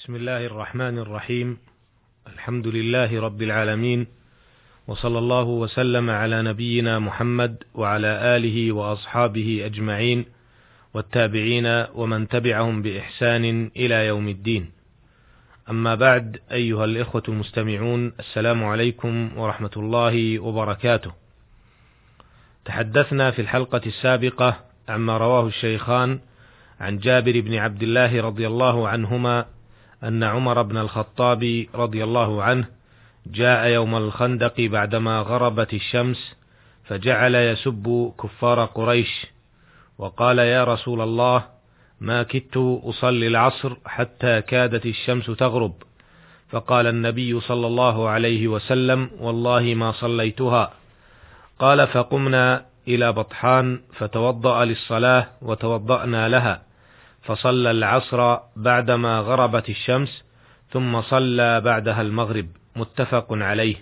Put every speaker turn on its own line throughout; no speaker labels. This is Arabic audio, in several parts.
بسم الله الرحمن الرحيم. الحمد لله رب العالمين. وصلى الله وسلم على نبينا محمد وعلى آله وأصحابه أجمعين والتابعين ومن تبعهم بإحسان إلى يوم الدين. أما بعد أيها الإخوة المستمعون السلام عليكم ورحمة الله وبركاته. تحدثنا في الحلقة السابقة عما رواه الشيخان عن جابر بن عبد الله رضي الله عنهما أن عمر بن الخطاب رضي الله عنه جاء يوم الخندق بعدما غربت الشمس فجعل يسب كفار قريش وقال يا رسول الله ما كدت أصلي العصر حتى كادت الشمس تغرب فقال النبي صلى الله عليه وسلم والله ما صليتها قال فقمنا إلى بطحان فتوضأ للصلاة وتوضأنا لها فصلى العصر بعدما غربت الشمس ثم صلى بعدها المغرب. متفق عليه.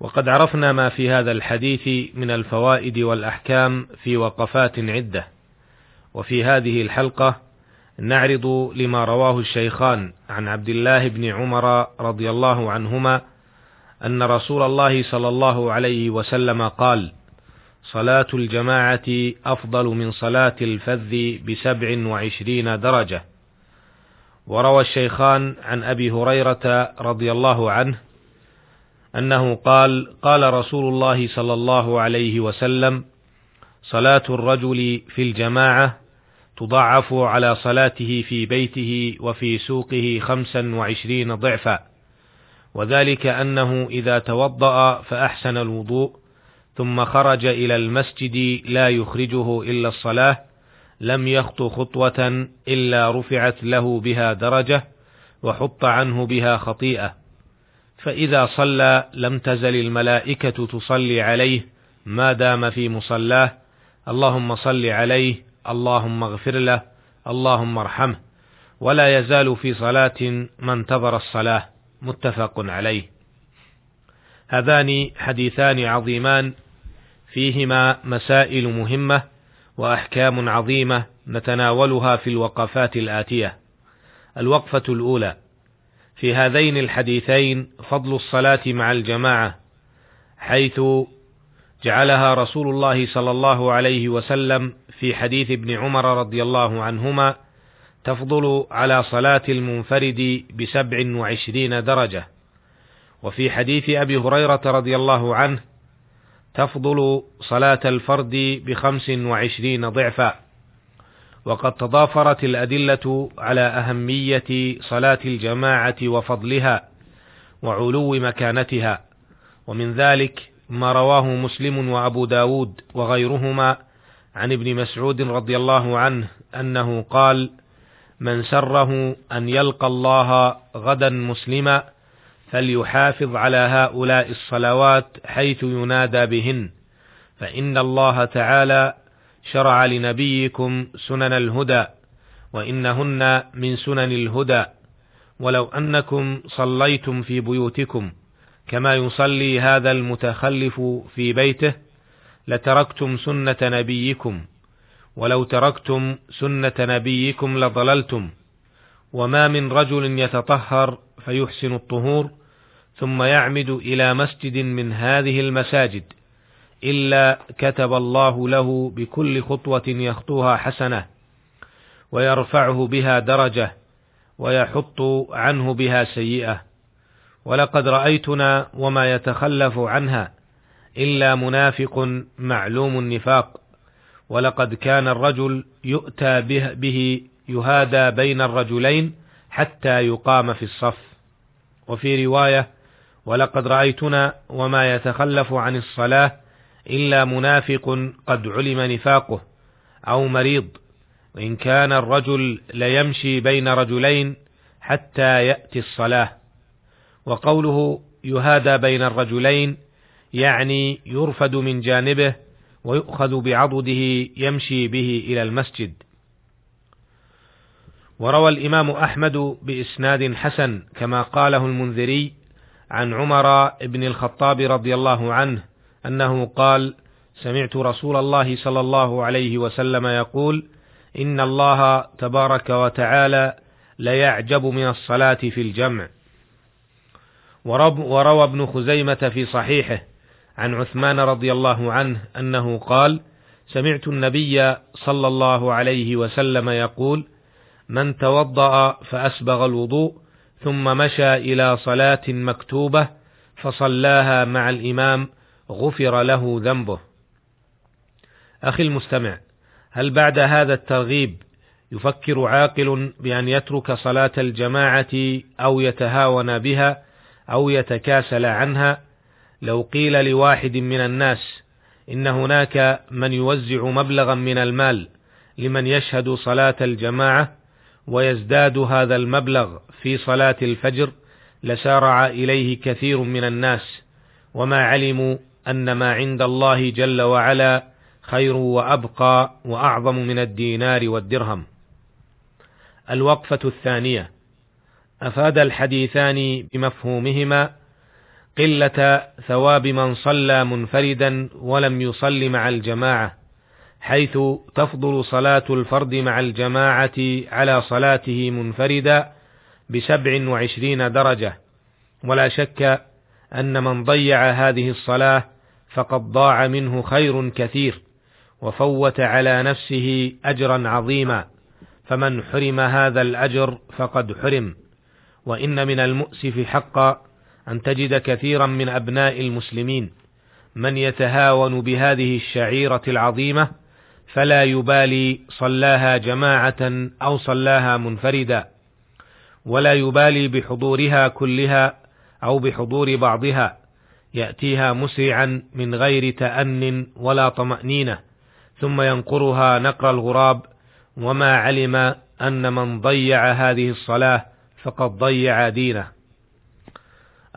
وقد عرفنا ما في هذا الحديث من الفوائد والأحكام في وقفات عدة. وفي هذه الحلقة نعرض لما رواه الشيخان عن عبد الله بن عمر رضي الله عنهما أن رسول الله صلى الله عليه وسلم قال صلاة الجماعة أفضل من صلاة الفذ بسبع وعشرين درجة. وروى الشيخان عن أبي هريرة رضي الله عنه أنه قال قال رسول الله صلى الله عليه وسلم صلاة الرجل في الجماعة تضاعف على صلاته في بيته وفي سوقه خمسا وعشرين ضعفا. وذلك أنه إذا توضأ فأحسن الوضوء ثم خرج إلى المسجد لا يخرجه إلا الصلاة لم يخط خطوة إلا رفعت له بها درجة وحط عنه بها خطيئة. فإذا صلى لم تزل الملائكة تصلي عليه ما دام في مصلاه اللهم صل عليه اللهم اغفر له اللهم ارحمه. ولا يزال في صلاة ما انتظر الصلاة. متفق عليه. هذان حديثان عظيمان فيهما مسائل مهمة وأحكام عظيمة نتناولها في الوقفات الآتية. الوقفة الأولى في هذين الحديثين فضل الصلاة مع الجماعة حيث جعلها رسول الله صلى الله عليه وسلم في حديث ابن عمر رضي الله عنهما تفضل على صلاة المنفرد بسبع وعشرين درجة وفي حديث أبي هريرة رضي الله عنه تفضل صلاة الفرد بخمس وعشرين ضعفا. وقد تضافرت الأدلة على أهمية صلاة الجماعة وفضلها وعلو مكانتها. ومن ذلك ما رواه مسلم وأبو داود وغيرهما عن ابن مسعود رضي الله عنه أنه قال من سره أن يلقى الله غدا مسلما فليحافظ على هؤلاء الصلوات حيث ينادى بهن. فإن الله تعالى شرع لنبيكم سنن الهدى وإنهن من سنن الهدى. ولو أنكم صليتم في بيوتكم كما يصلي هذا المتخلف في بيته لتركتم سنة نبيكم. ولو تركتم سنة نبيكم لضللتم. وما من رجل يتطهر فيحسن الطهور. ثم يعمد إلى مسجد من هذه المساجد إلا كتب الله له بكل خطوة يخطوها حسنة ويرفعه بها درجة ويحط عنه بها سيئة. ولقد رأيتنا وما يتخلف عنها إلا منافق معلوم النفاق. ولقد كان الرجل يؤتى به, به يهادى بين الرجلين حتى يقام في الصف. وفي رواية ولقد رأيتنا وما يتخلف عن الصلاة إلا منافق قد علم نفاقه أو مريض وإن كان الرجل ليمشي بين رجلين حتى يأتي الصلاة. وقوله يهادى بين الرجلين يعني يرفد من جانبه ويؤخذ بعضده يمشي به إلى المسجد. وروى الإمام أحمد بإسناد حسن كما قاله المنذري عن عمر بن الخطاب رضي الله عنه أنه قال سمعت رسول الله صلى الله عليه وسلم يقول إن الله تبارك وتعالى ليعجب من الصلاة في الجمع. وروى ابن خزيمة في صحيحه عن عثمان رضي الله عنه أنه قال سمعت النبي صلى الله عليه وسلم يقول من توضأ فأسبغ الوضوء ثم مشى إلى صلاة مكتوبة فصلاها مع الإمام غفر له ذنبه. أخي المستمع، هل بعد هذا الترغيب يفكر عاقل بأن يترك صلاة الجماعة أو يتهاون بها أو يتكاسل عنها؟ لو قيل لواحد من الناس إن هناك من يوزع مبلغا من المال لمن يشهد صلاة الجماعة ويزداد هذا المبلغ في صلاة الفجر لسارع إليه كثير من الناس وما علموا أن ما عند الله جل وعلا خير وأبقى وأعظم من الدينار والدرهم. الوقفة الثانية أفاد الحديثان بمفهومهما قلة ثواب من صلى منفردا ولم يصل مع الجماعة حيث تفضل صلاة الفرد مع الجماعة على صلاته منفردا بسبع وعشرين درجة. ولا شك أن من ضيع هذه الصلاة فقد ضاع منه خير كثير وفوت على نفسه أجرا عظيما. فمن حرم هذا الأجر فقد حرم. وإن من المؤسف حقا أن تجد كثيرا من أبناء المسلمين من يتهاون بهذه الشعيرة العظيمة فلا يبالي صلاها جماعة أو صلاها منفردا ولا يبالي بحضورها كلها أو بحضور بعضها يأتيها مسرعا من غير تأن ولا طمأنينة ثم ينقرها نقر الغراب وما علم أن من ضيع هذه الصلاة فقد ضيع دينه.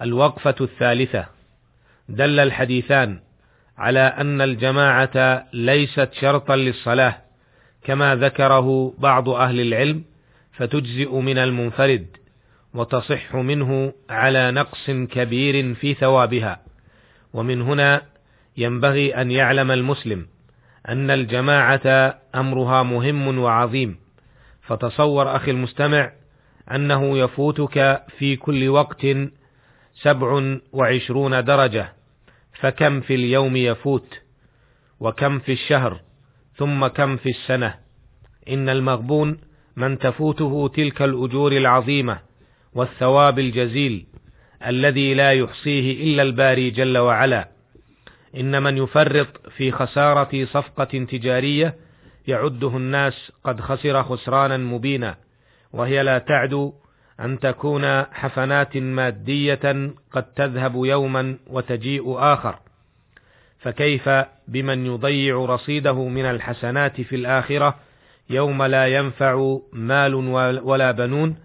الوقفة الثالثة دل الحديثان على أن الجماعة ليست شرطا للصلاة كما ذكره بعض أهل العلم فتجزئ من المنفرد وتصح منه على نقص كبير في ثوابها. ومن هنا ينبغي أن يعلم المسلم أن الجماعة أمرها مهم وعظيم. فتصور أخي المستمع أنه يفوتك في كل وقت سبع وعشرون درجة. فكم في اليوم يفوت وكم في الشهر ثم كم في السنة إن المغبون من تفوته تلك الأجور العظيمة والثواب الجزيل الذي لا يحصيه إلا الباري جل وعلا. إن من يفرط في خسارة صفقة تجارية يعده الناس قد خسر خسرانا مبينا وهي لا تعدو أن تكون حفنات مادية قد تذهب يوما وتجيء آخر فكيف بمن يضيع رصيده من الحسنات في الآخرة يوم لا ينفع مال ولا بنون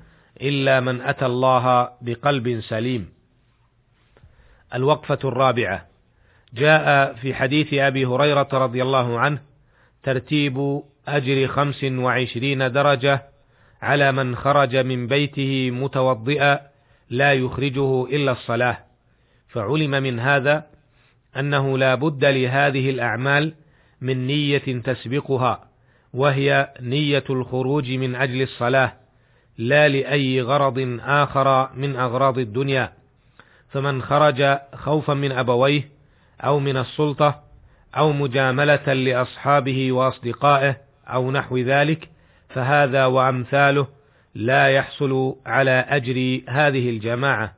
إلا من أتى الله بقلب سليم. الوقفة الرابعة جاء في حديث أبي هريرة رضي الله عنه ترتيب أجر خمس وعشرين درجة على من خرج من بيته متوضئا لا يخرجه إلا الصلاة. فعلم من هذا أنه لا بد لهذه الأعمال من نية تسبقها وهي نية الخروج من أجل الصلاة لا لأي غرض آخر من أغراض الدنيا. فمن خرج خوفا من أبويه أو من السلطة أو مجاملة لأصحابه وأصدقائه أو نحو ذلك فهذا وأمثاله لا يحصل على أجر هذه الجماعة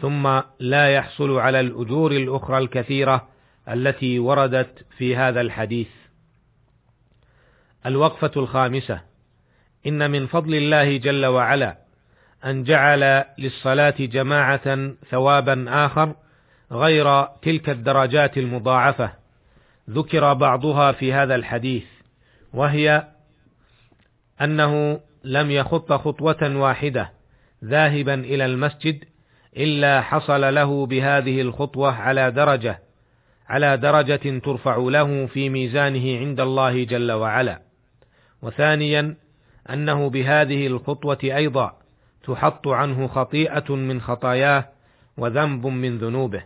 ثم لا يحصل على الأجور الأخرى الكثيرة التي وردت في هذا الحديث. الوقفة الخامسة إن من فضل الله جل وعلا أن جعل للصلاة جماعة ثوابا آخر غير تلك الدرجات المضاعفة ذكر بعضها في هذا الحديث وهي أنه لم يخط خطوة واحدة ذاهبا إلى المسجد إلا حصل له بهذه الخطوة على درجة على درجة ترفع له في ميزانه عند الله جل وعلا. وثانيا أنه بهذه الخطوة أيضا تحط عنه خطيئة من خطاياه وذنب من ذنوبه.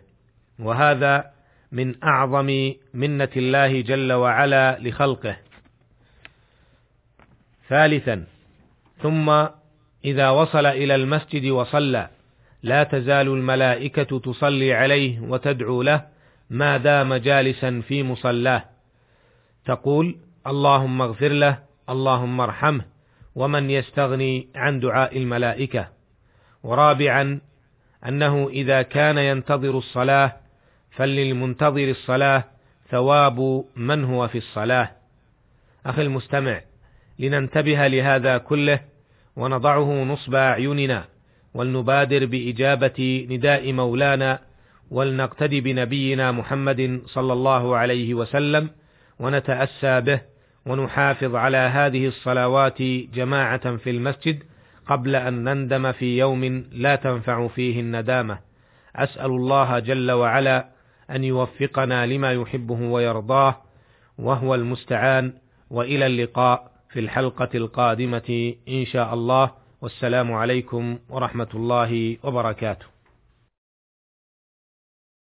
وهذا من أعظم منة الله جل وعلا لخلقه. ثالثا. ثم إذا وصل إلى المسجد وصلى لا تزال الملائكة تصلي عليه وتدعو له ما دام جالسا في مصلاه. تقول اللهم اغفر له اللهم ارحمه ومن يستغني عن دعاء الملائكة. ورابعا أنه إذا كان ينتظر الصلاة فللمنتظر الصلاة ثواب من هو في الصلاة. أخي المستمع لننتبه لهذا كله ونضعه نصب أعيننا ولنبادر بإجابة نداء مولانا ولنقتدي بنبينا محمد صلى الله عليه وسلم ونتأسى به ونحافظ على هذه الصلوات جماعة في المسجد قبل أن نندم في يوم لا تنفع فيه الندامة. أسأل الله جل وعلا أن يوفقنا لما يحبه ويرضاه وهو المستعان وإلى اللقاء. في الحلقة القادمة إن شاء الله. والسلام عليكم ورحمة الله وبركاته.